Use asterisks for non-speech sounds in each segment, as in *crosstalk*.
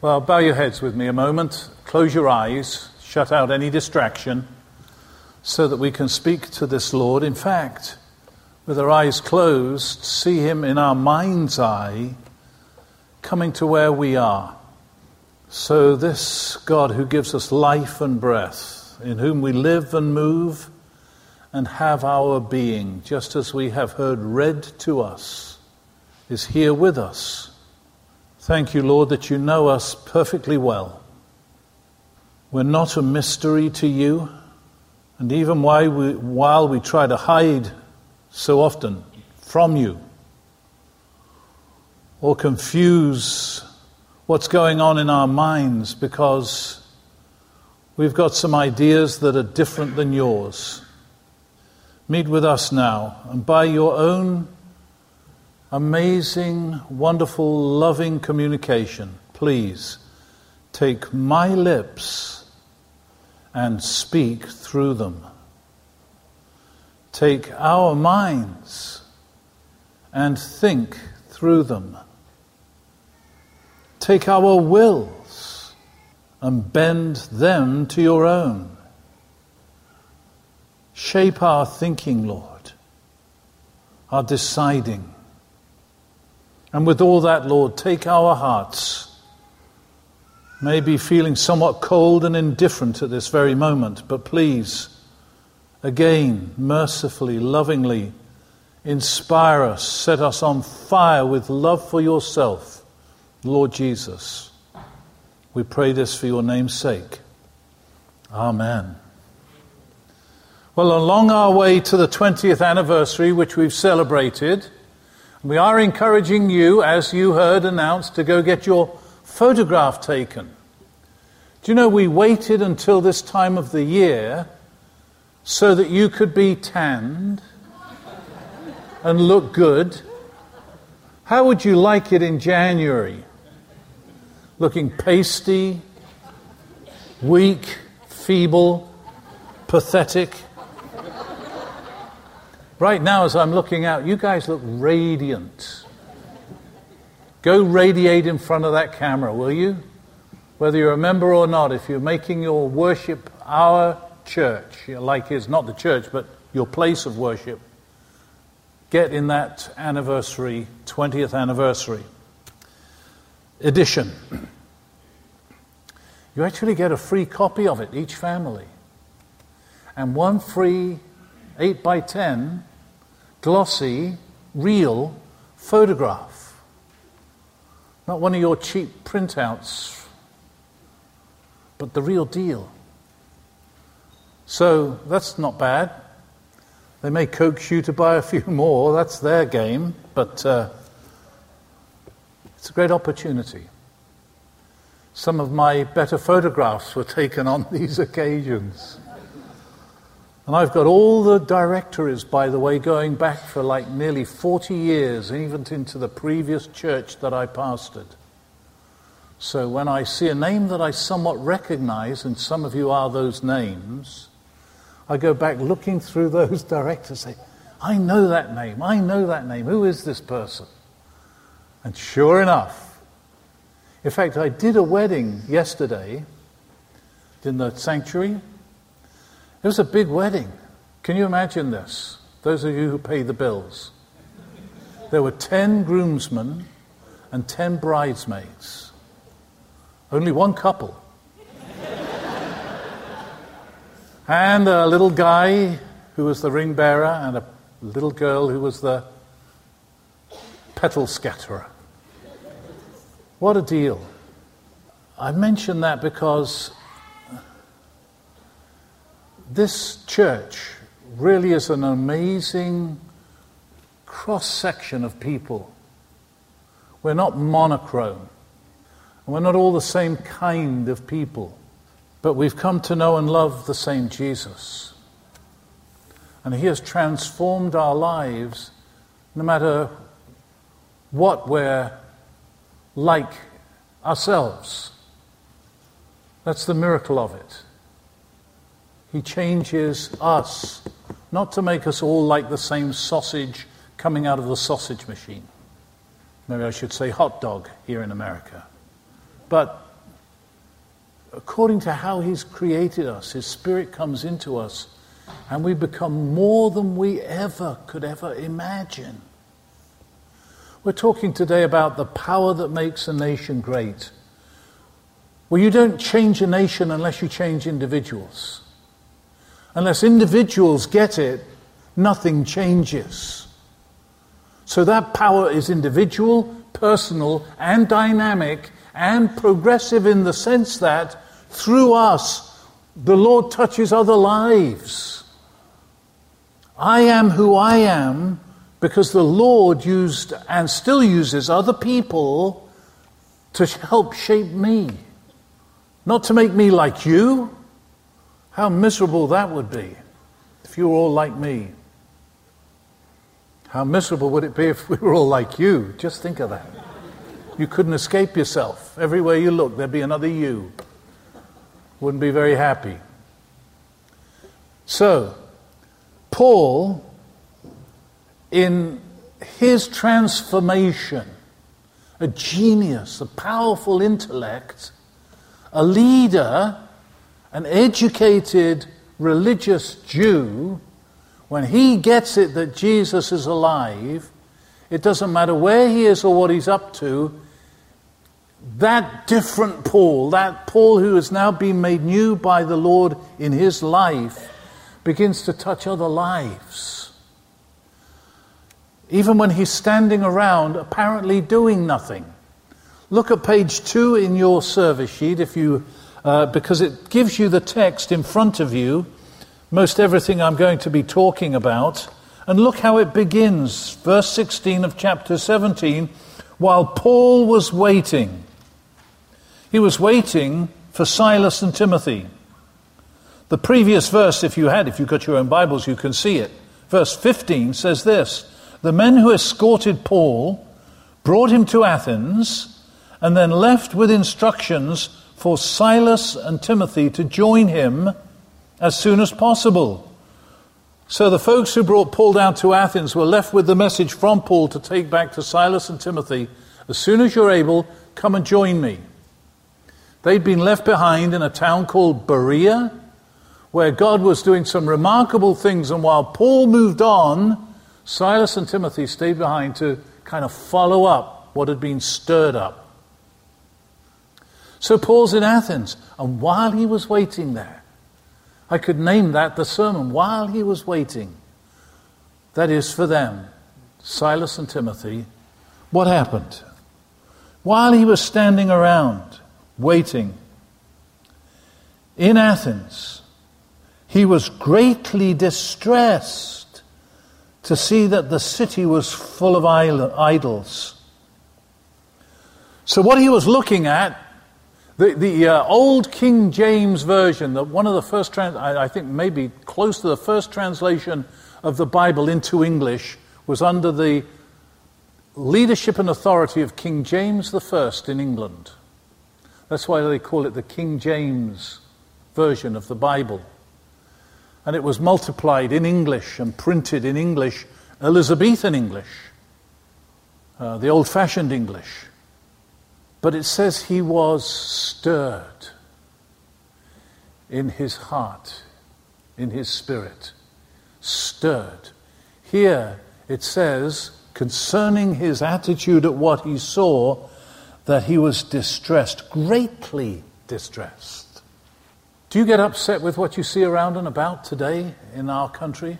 Well, bow your heads with me a moment, close your eyes, shut out any distraction, so that we can speak to this Lord. In fact, with our eyes closed, see Him in our mind's eye coming to where we are. So, this God who gives us life and breath, in whom we live and move and have our being, just as we have heard read to us, is here with us. Thank you, Lord, that you know us perfectly well. We're not a mystery to you, and even while we, while we try to hide so often from you or confuse what's going on in our minds because we've got some ideas that are different than yours. Meet with us now, and by your own amazing, wonderful, loving communication, please take my lips and speak through them. Take our minds and think through them. Take our wills and bend them to your own. Shape our thinking, Lord, our deciding. And with all that, Lord, take our hearts, maybe feeling somewhat cold and indifferent at this very moment, but please, again, mercifully, lovingly, inspire us, set us on fire with love for yourself, Lord Jesus. We pray this for your name's sake. Amen. Well, along our way to the 20th anniversary, which we've celebrated, we are encouraging you, as you heard announced, to go get your photograph taken. Do you know we waited until this time of the year so that you could be tanned and look good? How would you like it in January? Looking pasty, weak, feeble, pathetic? Right now, as I'm looking out, you guys look radiant. Go radiate in front of that camera, will you? Whether you're a member or not, if you're making your worship our church, like it's not the church, but your place of worship, get in that anniversary, 20th anniversary edition. You actually get a free copy of it, each family. And one free 8 by 10 glossy, real photograph. Not one of your cheap printouts, but the real deal. So that's not bad. They may coax you to buy a few *laughs* more, that's their game, but uh, it's a great opportunity. Some of my better photographs were taken on *laughs* these occasions. And I've got all the directories, by the way, going back for like nearly 40 years, even into the previous church that I pastored. So when I see a name that I somewhat recognize, and some of you are those names, I go back looking through *laughs* those directories say, I know that name, I know that name. Who is this person? And sure enough, in fact, I did a wedding yesterday in the sanctuary. It was a big wedding. Can you imagine this? Those of you who pay the bills. There were 10 groomsmen and 10 bridesmaids. Only one couple. and a little guy who was the ring bearer, and a little girl who was the petal scatterer. What a deal. I mention that because this church really is an amazing cross section of people. We're not monochrome, and we're not all the same kind of people, but we've come to know and love the same Jesus. And He has transformed our lives no matter what we're like ourselves. That's the miracle of it. He changes us, not to make us all like the same sausage coming out of the sausage machine. Maybe I should say hot dog here in America. But according to how He's created us, His Spirit comes into us, and we become more than we ever could ever imagine. We're talking today about the power that makes a nation great. Well, you don't change a nation unless you change individuals. Unless individuals get it, nothing changes. So that power is individual, personal, and dynamic, and progressive in the sense that through us, the Lord touches other lives. I am who I am because the Lord used and still uses other people to help shape me. Not to make me like you. How miserable that would be if you were all like me. How miserable would it be if we were all like you? Just think of that. You couldn't escape yourself. Everywhere you look, there'd be another you. Wouldn't be very happy. So, Paul, in his transformation, a genius, a powerful intellect, a leader, an educated religious Jew, when he gets it that Jesus is alive, it doesn't matter where he is or what he's up to, that different Paul, that Paul who has now been made new by the Lord in his life, begins to touch other lives. Even when he's standing around apparently doing nothing. Look at page two in your service sheet if you, uh, because it gives you the text in front of you, most everything I'm going to be talking about. And look how it begins, verse 16 of chapter 17, while Paul was waiting. He was waiting for Silas and Timothy. The previous verse, if you had, if you've got your own Bibles, you can see it. Verse 15 says this The men who escorted Paul brought him to Athens and then left with instructions for Silas and Timothy to join him as soon as possible. So the folks who brought Paul down to Athens were left with the message from Paul to take back to Silas and Timothy as soon as you're able, come and join me. They'd been left behind in a town called Berea, where God was doing some remarkable things. And while Paul moved on, Silas and Timothy stayed behind to kind of follow up what had been stirred up. So Paul's in Athens, and while he was waiting there, I could name that the sermon, while he was waiting. That is for them, Silas and Timothy. What happened? While he was standing around, waiting. In Athens, he was greatly distressed to see that the city was full of idols. So, what he was looking at, the, the uh, old King James Version, the, one of the first, trans- I, I think maybe close to the first translation of the Bible into English, was under the leadership and authority of King James I in England. That's why they call it the King James Version of the Bible. And it was multiplied in English and printed in English, Elizabethan English, uh, the old fashioned English. But it says he was stirred in his heart, in his spirit. Stirred. Here it says, concerning his attitude at what he saw, that he was distressed, greatly distressed. Do you get upset with what you see around and about today in our country?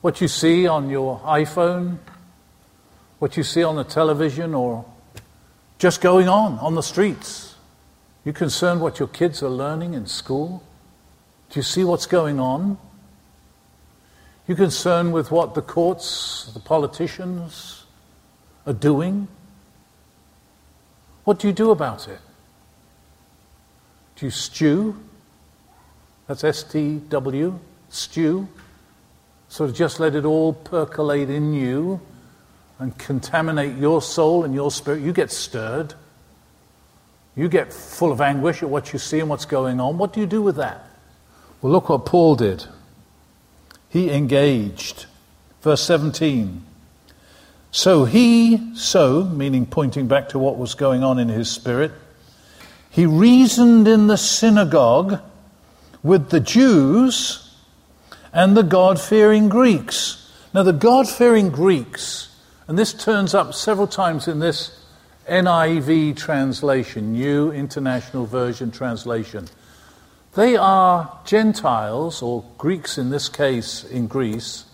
What you see on your iPhone? What you see on the television or just going on on the streets? You concerned what your kids are learning in school? Do you see what's going on? You concerned with what the courts, the politicians are doing? What do you do about it? Do you stew? That's S T W, stew. Sort of just let it all percolate in you and contaminate your soul and your spirit. You get stirred. You get full of anguish at what you see and what's going on. What do you do with that? Well, look what Paul did. He engaged. Verse 17. So he, so, meaning pointing back to what was going on in his spirit, he reasoned in the synagogue with the Jews and the God fearing Greeks. Now, the God fearing Greeks, and this turns up several times in this NIV translation, New International Version translation. They are Gentiles, or Greeks in this case in Greece,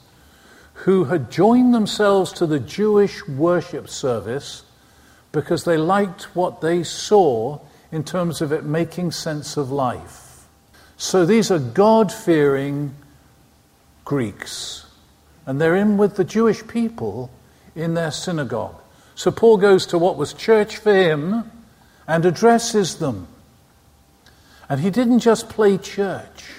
who had joined themselves to the Jewish worship service because they liked what they saw in terms of it making sense of life. So these are God fearing Greeks, and they're in with the Jewish people in their synagogue. So Paul goes to what was church for him and addresses them. And he didn't just play church.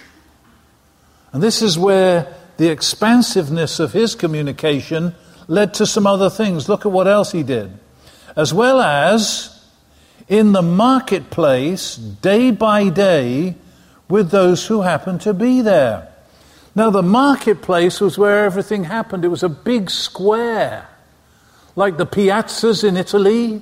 And this is where the expansiveness of his communication led to some other things. Look at what else he did. As well as in the marketplace, day by day, with those who happened to be there. Now, the marketplace was where everything happened. It was a big square like the piazzas in Italy.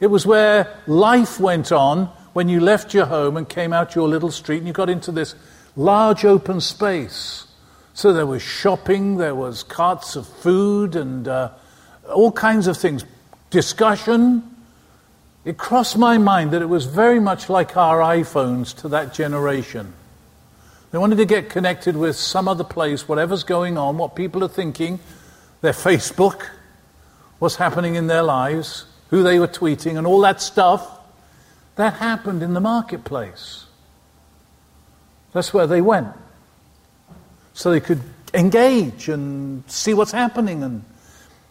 It was where life went on when you left your home and came out your little street and you got into this large open space. So there was shopping, there was carts of food and uh, all kinds of things. Discussion. It crossed my mind that it was very much like our iPhones to that generation. They wanted to get connected with some other place, whatever's going on, what people are thinking, their Facebook, what's happening in their lives, who they were tweeting, and all that stuff, that happened in the marketplace. That's where they went. So they could engage and see what's happening. And,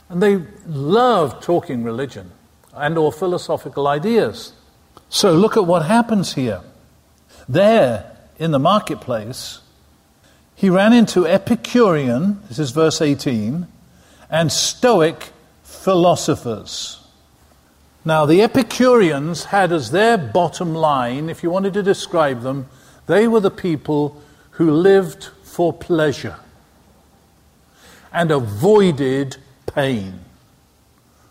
and they loved talking religion and or philosophical ideas. So look at what happens here. There in the marketplace, he ran into Epicurean, this is verse 18, and Stoic philosophers. Now, the Epicureans had as their bottom line, if you wanted to describe them, they were the people who lived for pleasure and avoided pain.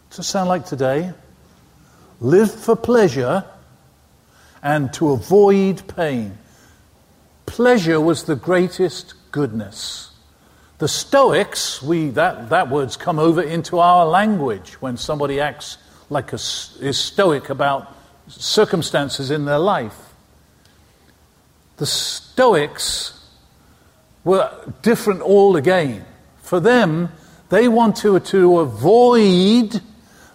Does it sound like today? Live for pleasure and to avoid pain. Pleasure was the greatest goodness. The Stoics, we, that, that word's come over into our language when somebody acts like a, is stoic about circumstances in their life. The Stoics were different all again. For them, they want to, to avoid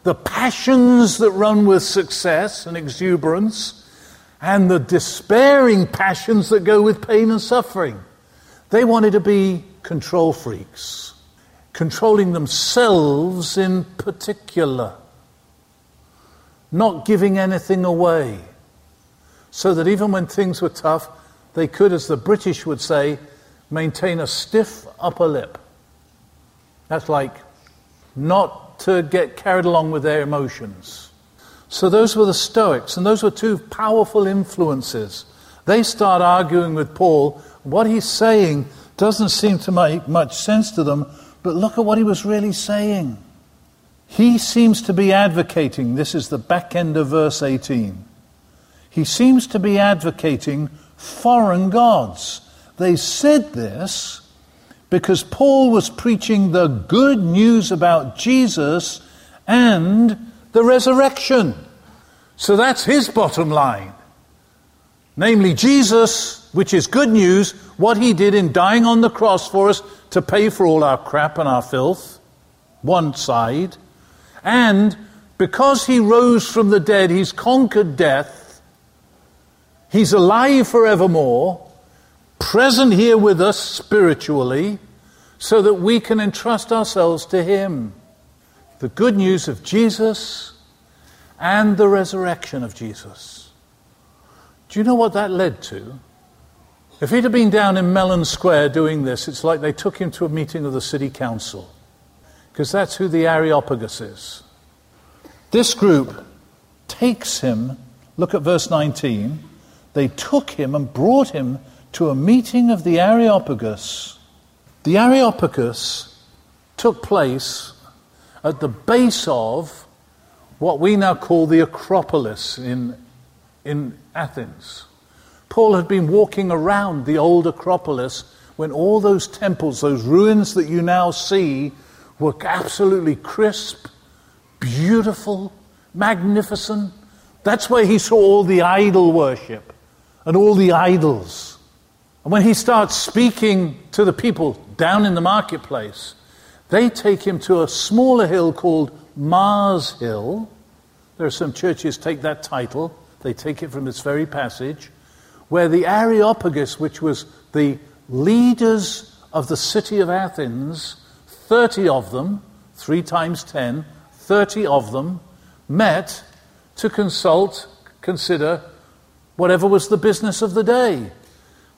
the passions that run with success and exuberance and the despairing passions that go with pain and suffering. They wanted to be control freaks, controlling themselves in particular, not giving anything away, so that even when things were tough, they could, as the British would say, maintain a stiff upper lip. That's like not to get carried along with their emotions. So those were the Stoics, and those were two powerful influences. They start arguing with Paul. What he's saying doesn't seem to make much sense to them, but look at what he was really saying. He seems to be advocating, this is the back end of verse 18. He seems to be advocating foreign gods. They said this because Paul was preaching the good news about Jesus and the resurrection. So that's his bottom line. Namely, Jesus which is good news, what he did in dying on the cross for us to pay for all our crap and our filth, one side. And because he rose from the dead, he's conquered death. He's alive forevermore, present here with us spiritually, so that we can entrust ourselves to him. The good news of Jesus and the resurrection of Jesus. Do you know what that led to? If he'd have been down in Mellon Square doing this, it's like they took him to a meeting of the city council, because that's who the Areopagus is. This group takes him, look at verse 19, they took him and brought him to a meeting of the Areopagus. The Areopagus took place at the base of what we now call the Acropolis in in Athens. Paul had been walking around the old Acropolis when all those temples, those ruins that you now see, were absolutely crisp, beautiful, magnificent. That's where he saw all the idol worship and all the idols. And when he starts speaking to the people down in the marketplace, they take him to a smaller hill called Mars Hill. There are some churches take that title. They take it from this very passage, where the Areopagus, which was the leaders of the city of Athens, 30 of them, three times 10, 30 of them, met to consult, consider whatever was the business of the day.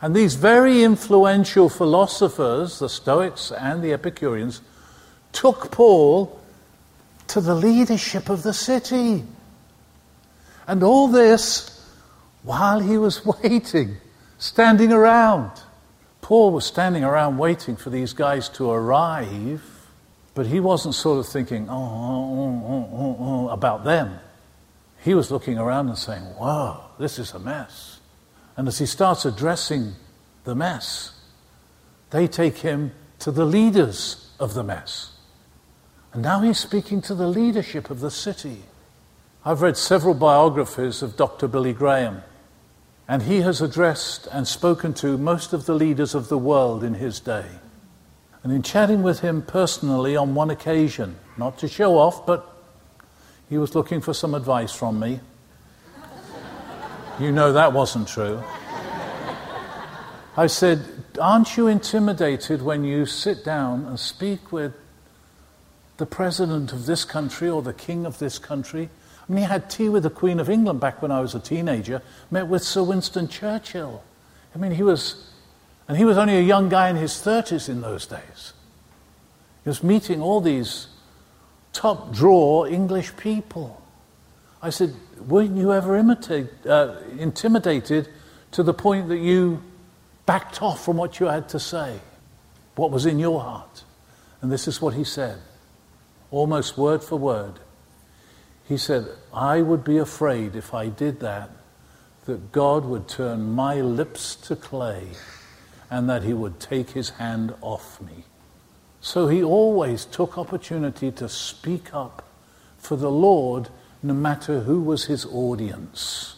And these very influential philosophers, the Stoics and the Epicureans, took Paul to the leadership of the city. And all this while he was waiting, standing around. Paul was standing around waiting for these guys to arrive, but he wasn't sort of thinking, oh, oh, oh, oh, about them. He was looking around and saying, whoa, this is a mess. And as he starts addressing the mess, they take him to the leaders of the mess. And now he's speaking to the leadership of the city. I've read several biographies of Dr. Billy Graham, and he has addressed and spoken to most of the leaders of the world in his day. And in chatting with him personally on one occasion, not to show off, but he was looking for some advice from me. You know that wasn't true. I said, Aren't you intimidated when you sit down and speak with the president of this country or the king of this country. I mean, he had tea with the Queen of England back when I was a teenager, met with Sir Winston Churchill. I mean, he was, and he was only a young guy in his 30s in those days. He was meeting all these top draw English people. I said, weren't you ever imitate, uh, intimidated to the point that you backed off from what you had to say? What was in your heart? And this is what he said almost word for word. He said, I would be afraid if I did that, that God would turn my lips to clay and that he would take his hand off me. So he always took opportunity to speak up for the Lord no matter who was his audience.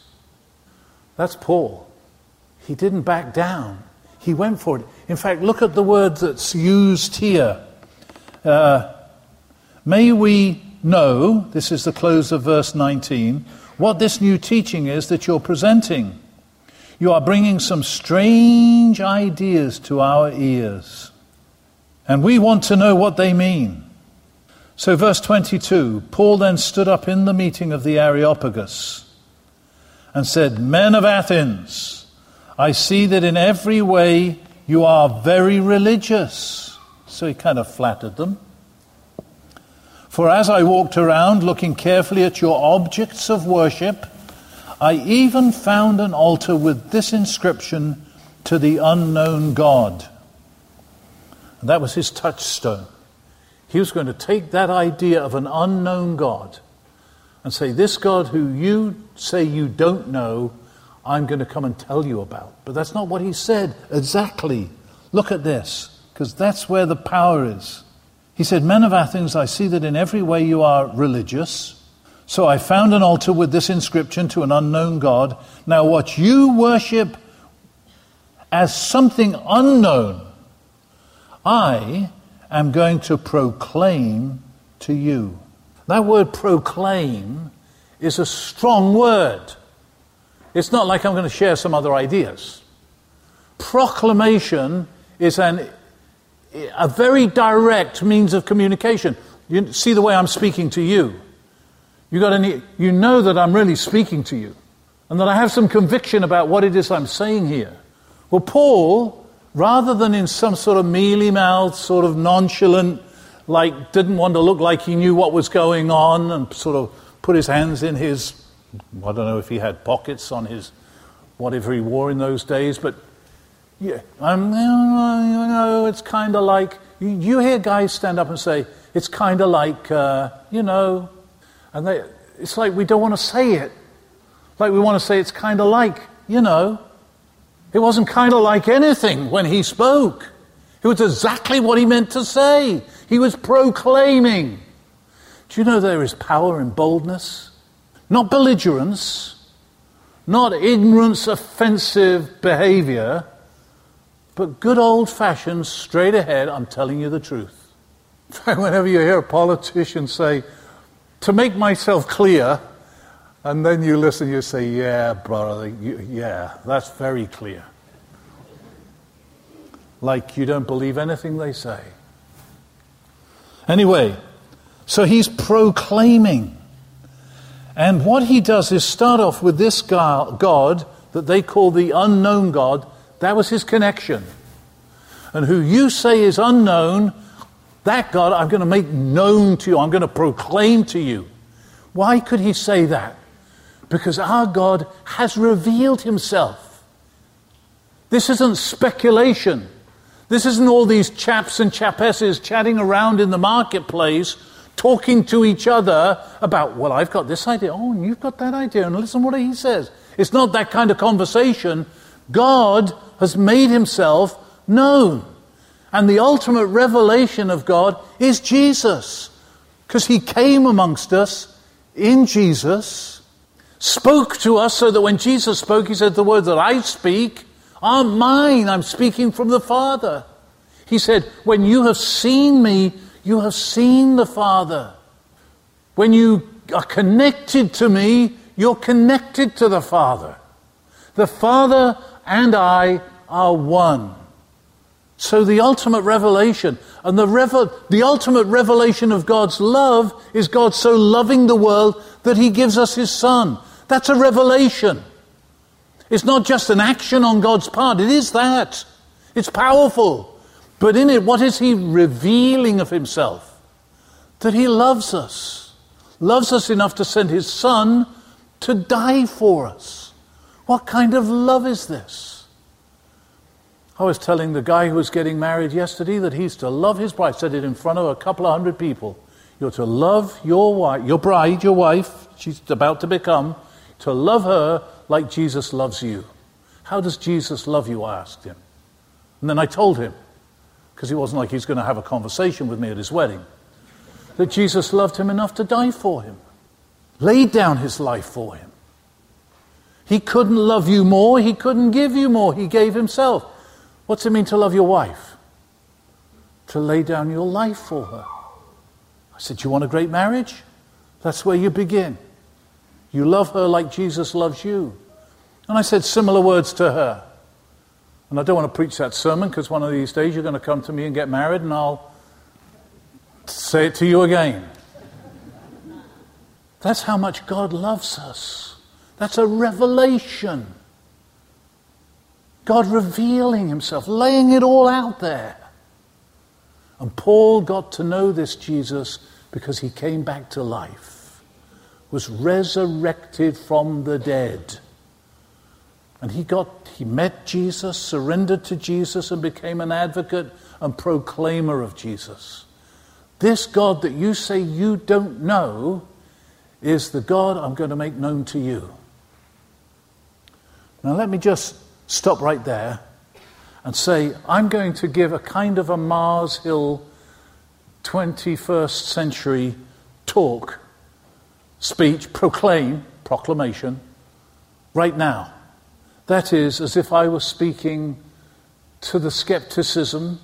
That's Paul. He didn't back down. He went for it. In fact, look at the word that's used here. Uh, May we know, this is the close of verse 19, what this new teaching is that you're presenting. You are bringing some strange ideas to our ears, and we want to know what they mean. So, verse 22 Paul then stood up in the meeting of the Areopagus and said, Men of Athens, I see that in every way you are very religious. So he kind of flattered them. For as I walked around looking carefully at your objects of worship, I even found an altar with this inscription to the unknown God. And that was his touchstone. He was going to take that idea of an unknown God and say, This God who you say you don't know, I'm going to come and tell you about. But that's not what he said exactly. Look at this, because that's where the power is. He said, Men of Athens, I see that in every way you are religious. So I found an altar with this inscription to an unknown God. Now, what you worship as something unknown, I am going to proclaim to you. That word proclaim is a strong word. It's not like I'm going to share some other ideas. Proclamation is an a very direct means of communication. You see the way I'm speaking to you. You, got any, you know that I'm really speaking to you and that I have some conviction about what it is I'm saying here. Well, Paul, rather than in some sort of mealy mouthed, sort of nonchalant, like didn't want to look like he knew what was going on and sort of put his hands in his, I don't know if he had pockets on his, whatever he wore in those days, but yeah, I'm, it's kind of like, you hear guys stand up and say, it's kind of like, uh, you know, and they, it's like we don't want to say it. Like we want to say it's kind of like, you know, it wasn't kind of like anything when he spoke. It was exactly what he meant to say. He was proclaiming. Do you know there is power in boldness? Not belligerence, not ignorance, offensive behavior, but good old fashioned, straight ahead, I'm telling you the truth. *laughs* Whenever you hear a politician say, to make myself clear, and then you listen, you say, Yeah, brother, you, yeah, that's very clear. Like you don't believe anything they say. Anyway, so he's proclaiming. And what he does is start off with this God that they call the unknown God. That was his connection. And who you say is unknown, that God I'm going to make known to you. I'm going to proclaim to you. Why could he say that? Because our God has revealed himself. This isn't speculation. This isn't all these chaps and chapesses chatting around in the marketplace talking to each other about, well, I've got this idea. Oh, and you've got that idea. And listen what he says. It's not that kind of conversation. God has made himself known. And the ultimate revelation of God is Jesus. Because he came amongst us in Jesus spoke to us so that when Jesus spoke, he said, The words that I speak aren't mine. I'm speaking from the Father. He said, When you have seen me, you have seen the Father. When you are connected to me, you're connected to the Father. The Father and I are one. So the ultimate revelation, and the, revel- the ultimate revelation of God's love is God so loving the world that he gives us his Son. That's a revelation. It's not just an action on God's part, it is that. It's powerful. But in it, what is He revealing of Himself? That He loves us, loves us enough to send His Son to die for us. What kind of love is this? I was telling the guy who was getting married yesterday that he's to love his bride. I said it in front of a couple of hundred people. You're to love your wife, your bride, your wife, she's about to become, to love her like Jesus loves you. How does Jesus love you? I asked him. And then I told him, because he wasn't like he's going to have a conversation with me at his wedding, that Jesus loved him enough to die for him, laid down his life for him. He couldn't love you more, he couldn't give you more, he gave himself. What's it mean to love your wife? To lay down your life for her. I said, You want a great marriage? That's where you begin. You love her like Jesus loves you. And I said similar words to her. And I don't want to preach that sermon because one of these days you're going to come to me and get married and I'll say it to you again. That's how much God loves us. That's a revelation. God revealing himself, laying it all out there. And Paul got to know this Jesus because he came back to life was resurrected from the dead. And he got he met Jesus, surrendered to Jesus and became an advocate and proclaimer of Jesus. This God that you say you don't know is the God I'm going to make known to you. Now let me just stop right there and say I'm going to give a kind of a Mars Hill 21st century talk speech, proclaim, proclamation, right now. That is as if I was speaking to the skepticism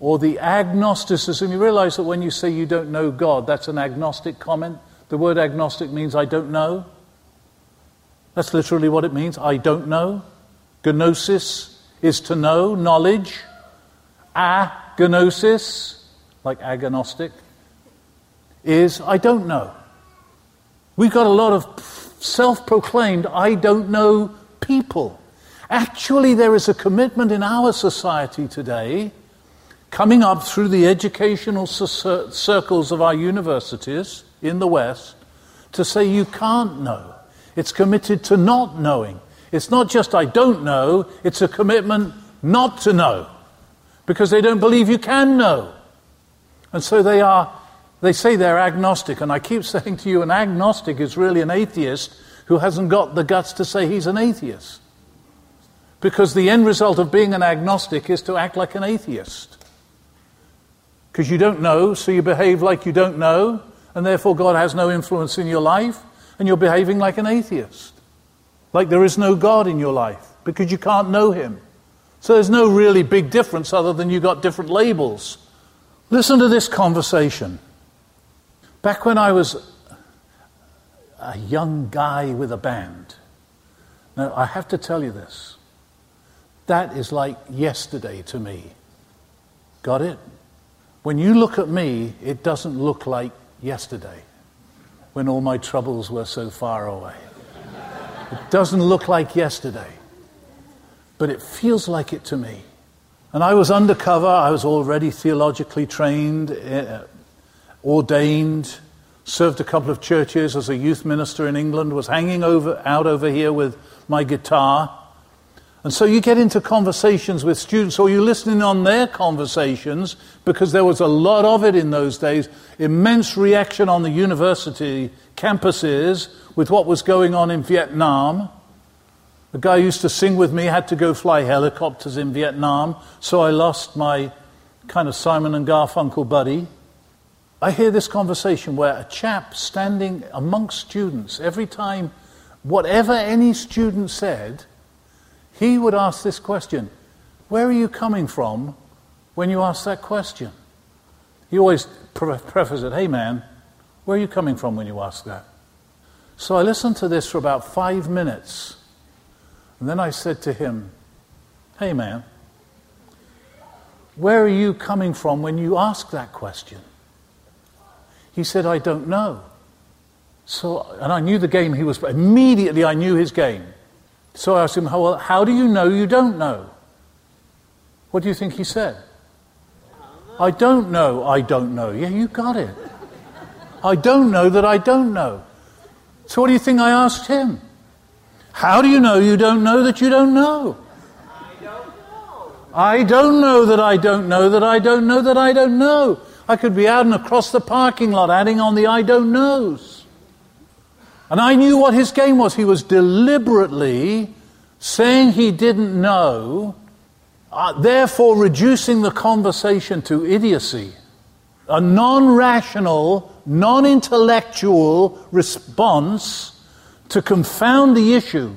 or the agnosticism. You realize that when you say you don't know God, that's an agnostic comment. The word agnostic means I don't know. That's literally what it means. I don't know. Gnosis is to know, knowledge. Agnosis, like agnostic, is I don't know. We've got a lot of self proclaimed, I don't know people. Actually, there is a commitment in our society today, coming up through the educational circles of our universities in the West, to say you can't know. It's committed to not knowing. It's not just I don't know, it's a commitment not to know because they don't believe you can know. And so they are they say they're agnostic, and I keep *laughs* saying to you, an agnostic is really an atheist who hasn't got the guts to say he's an atheist. Because the end result of being an agnostic is to act like an atheist. Because you don't know, so you behave like you don't know, and therefore God has no influence in your life, and you're behaving like an atheist. Like there is no God in your life, because you can't know Him. So there's no really big difference other than you got different labels. Listen to this conversation. Back when I was a young guy with a band, now I have to tell you this. That is like yesterday to me. Got it? When you look at me, it doesn't look like yesterday when all my troubles were so far away. It doesn't look like yesterday, but it feels like it to me. And I was undercover, I was already theologically trained, uh, ordained, served a couple of churches as a youth minister in England, was hanging over, out over here with my guitar. And so you get into conversations with students, or you're listening on their conversations, because there was a lot of it in those days. Immense reaction on the university campuses with what was going on in Vietnam. The guy used to sing with me had to go fly helicopters in Vietnam, so I lost my kind of Simon and Garfunkel buddy. I hear this conversation where a chap standing amongst students, every time, whatever any student said, he would ask this question Where are you coming from when you ask that question? He always pre- prefaces it, Hey man, where are you coming from when you ask that? So I listened to this for about five minutes. And then I said to him, Hey man, where are you coming from when you ask that question? He said, I don't know. So, and I knew the game he was, immediately I knew his game. So I asked him, well, how do you know you don't know? What do you think he said? I don't know, I don't know. Yeah, you got it. I don't know that I don't know. So what do you think I asked him? How do you know you don't know that you don't know? I don't know. I don't know that I don't know that I don't know that I don't know. I could be out and across the parking lot adding on the I don't knows. And I knew what his game was. He was deliberately saying he didn't know, uh, therefore reducing the conversation to idiocy. A non rational, non intellectual response to confound the issue.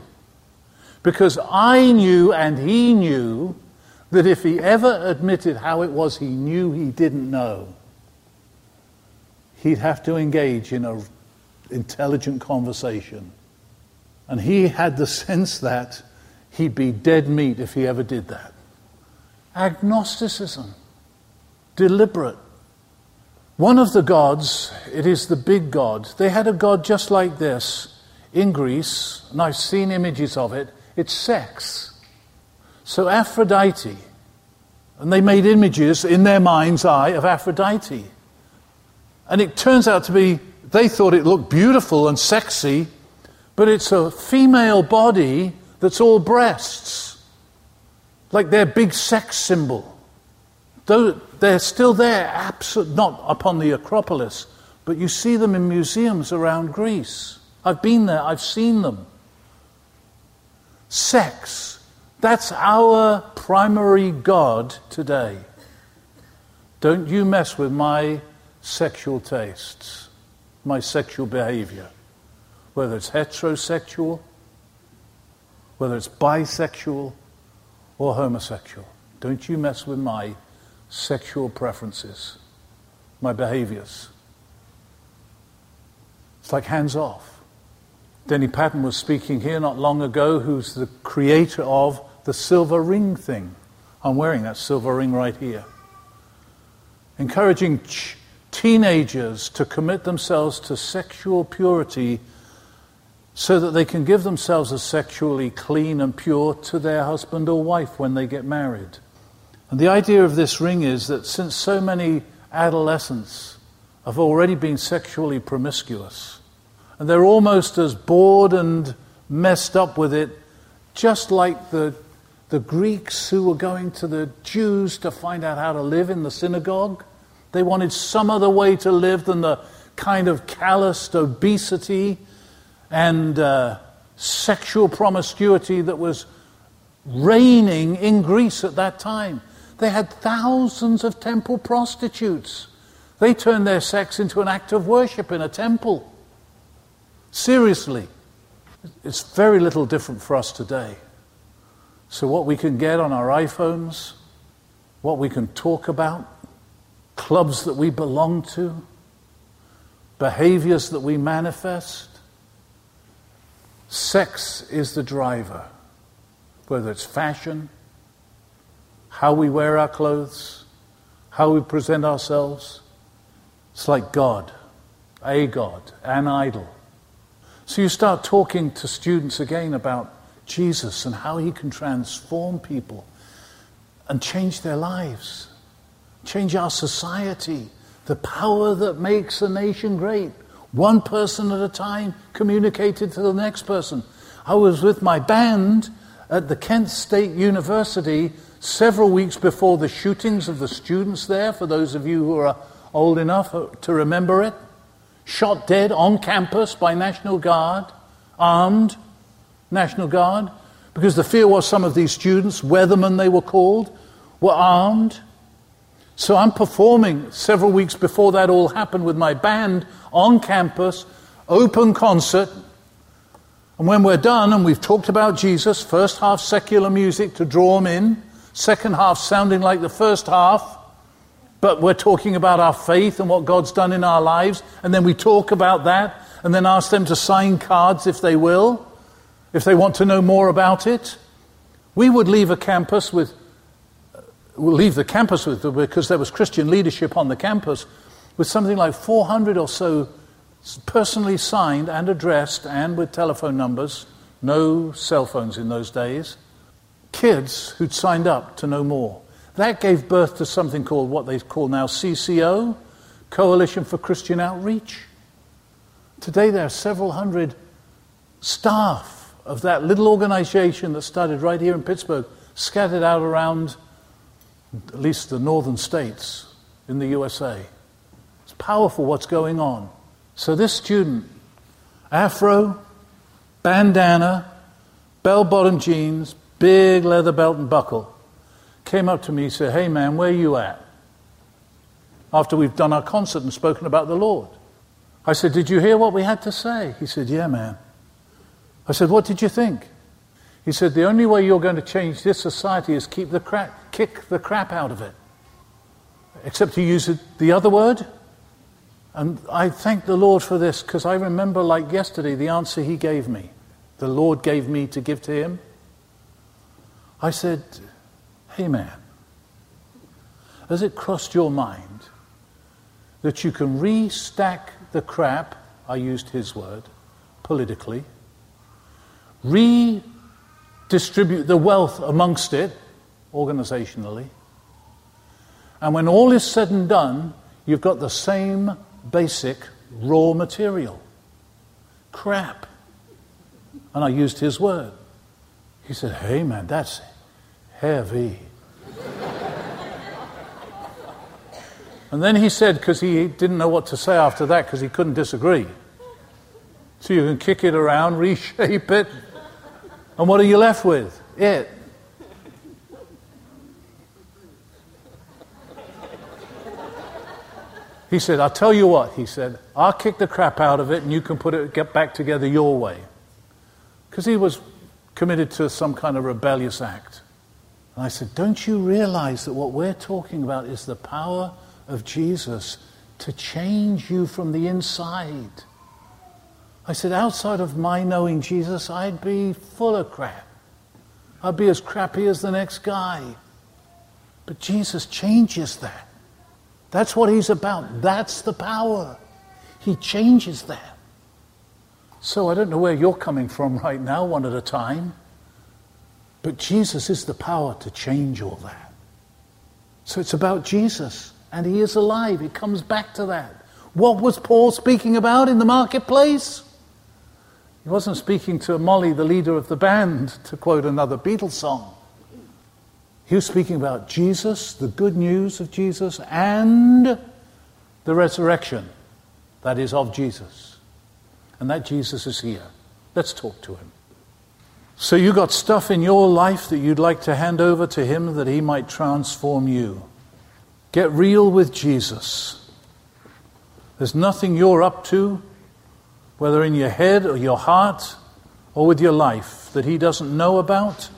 Because I knew and he knew that if he ever admitted how it was he knew he didn't know, he'd have to engage in an intelligent conversation. And he had the sense that he'd be dead meat if he ever did that. Agnosticism, deliberate. One of the gods, it is the big god. They had a god just like this in Greece, and I've seen images of it. It's sex. So Aphrodite, and they made images in their mind's eye of Aphrodite. And it turns out to be, they thought it looked beautiful and sexy, but it's a female body that's all breasts, like their big sex symbol. Though they're still there, not upon the Acropolis, but you see them in museums around Greece. I've been there, I've seen them. Sex, that's our primary God today. Don't you mess with my sexual tastes, my sexual behavior, whether it's heterosexual, whether it's bisexual or homosexual. Don't you mess with my sexual preferences, my behaviors. It's like hands off. Denny Pattyn was speaking here not long ago, who's the creator of the silver ring thing. I'm wearing that silver ring right here. Encouraging ch- teenagers to commit themselves to sexual purity so that they can give themselves as sexually clean and pure to their husband or wife when they get married. And the idea of this ring is that since so many adolescents have already been sexually promiscuous, and they're almost as bored and messed up with it, just like the, the Greeks who were going to the Jews to find out how to live in the synagogue. They wanted some other way to live than the kind of calloused obesity and uh, sexual promiscuity that was reigning in Greece at that time. They had thousands of temple prostitutes. They turned their sex into an act of worship in a temple. Seriously. It's very little different for us today. So, what we can get on our iPhones, what we can talk about, clubs that we belong to, behaviors that we manifest, sex is the driver, whether it's fashion, how we wear our clothes, how we present ourselves. It's like God, a God, an idol. So you start talking to students again about Jesus and how he can transform people and change their lives, change our society, the power that makes a nation great. One person at a time communicated to the next person. I was with my band at the Kent State University several weeks before the shootings of the students there, for those of you who are old enough to remember it shot dead on campus by National Guard, armed National Guard, because the fear was some of these students, weathermen they were called, were armed. So I'm performing several weeks before that all happened with my band on campus, open concert. And when we're done and we've talked about Jesus, first half secular music to draw them in, second half sounding like the first half, but we're talking about our faith and what God's done in our lives, and then we talk about that, and then ask them to sign cards if they will, if they want to know more about it. We would leave a campus with, leave the campus with, because there was Christian leadership on the campus, with something like 400 or so personally signed and addressed and with telephone numbers, no cell phones in those days, kids who'd signed up to know more. That gave birth to something called what they call now CCO, Coalition for Christian Outreach. Today there are several hundred staff of that little organization that started right here in Pittsburgh, scattered out around at least the northern states in the USA. It's powerful what's going on. So this student, afro, bandana, bell bottom jeans, big leather belt and buckle, came up to me and said, Hey man, where you at? After we've done our concert and spoken about the Lord. I said, Did you hear what we had to say? He said, Yeah, man. I said, What did you think? He said, The only way you're going to change this society is keep the crap, kick the crap out of it. Except to use the other word. And I thank the Lord for this because I remember, like yesterday, the answer he gave me. The Lord gave me to give to him. I said, Hey, man, has it crossed your mind that you can restack the crap, I used his word, politically, redistribute the wealth amongst it, organizationally, and when all is said and done, you've got the same basic raw material crap. And I used his word. He said, Hey, man, that's heavy. and then he said, because he didn't know what to say after that because he couldn't disagree. So you can kick it around, *laughs* reshape it, and what are you left with? It. He said, I'll tell you what, he said, I'll kick the crap out of it and you can put it get back together your way. Because he was committed to some kind of rebellious act. And I said, Don't you realize that what we're talking about is the power of Jesus to change you from the inside? I said, Outside of my knowing Jesus, I'd be full of crap. I'd be as crappy as the next guy. But Jesus changes that. That's what he's about. That's the power. He changes that. So I don't know where you're coming from right now, one at a time. But Jesus is the power to change all that. So it's about Jesus, and he is alive. It comes back to that. What was Paul speaking about in the marketplace? He wasn't speaking to Molly, the leader of the band, to quote another Beatles song. He was speaking about Jesus, the good news of Jesus, and the resurrection that is of Jesus. And that Jesus is here. Let's talk to him. So, you got stuff in your life that you'd like to hand over to him that he might transform you. Get real with Jesus. There's nothing you're up to, whether in your head or your heart or with your life, that he doesn't know about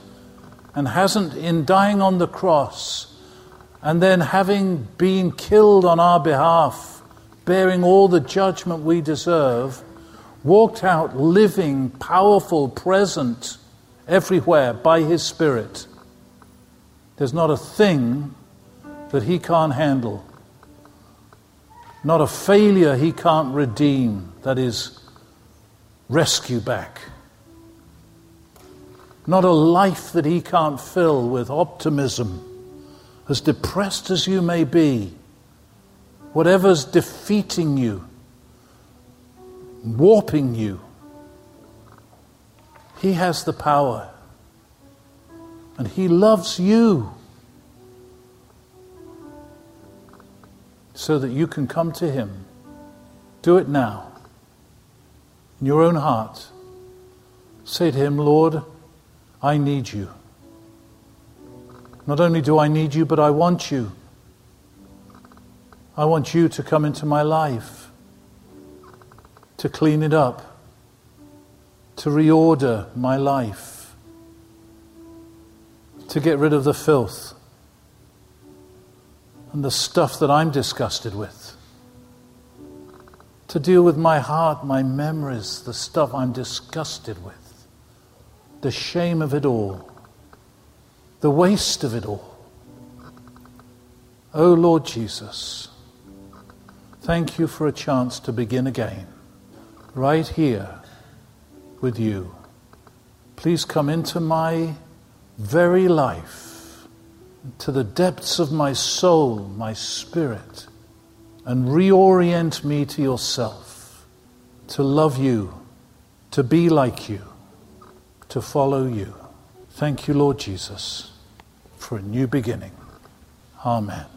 and hasn't, in dying on the cross and then having been killed on our behalf, bearing all the judgment we deserve, walked out living, powerful, present everywhere by his Spirit. There's not a thing that he can't handle, not a failure he can't redeem, that is, rescue back. Not a life that he can't fill with optimism, as depressed as you may be, whatever's defeating you, warping you. He has the power. And He loves you so that you can come to Him. Do it now. In your own heart. Say to Him, Lord, I need you. Not only do I need you, but I want you. I want you to come into my life, to clean it up, to reorder my life, to get rid of the filth and the stuff that I'm disgusted with, to deal with my heart, my memories, the stuff I'm disgusted with the shame of it all, the waste of it all. Oh Lord Jesus, thank you for a chance to begin again, right here with you. Please come into my very life, to the depths of my soul, my spirit, and reorient me to yourself, to love you, to be like you to follow you. Thank you, Lord Jesus, for a new beginning. Amen.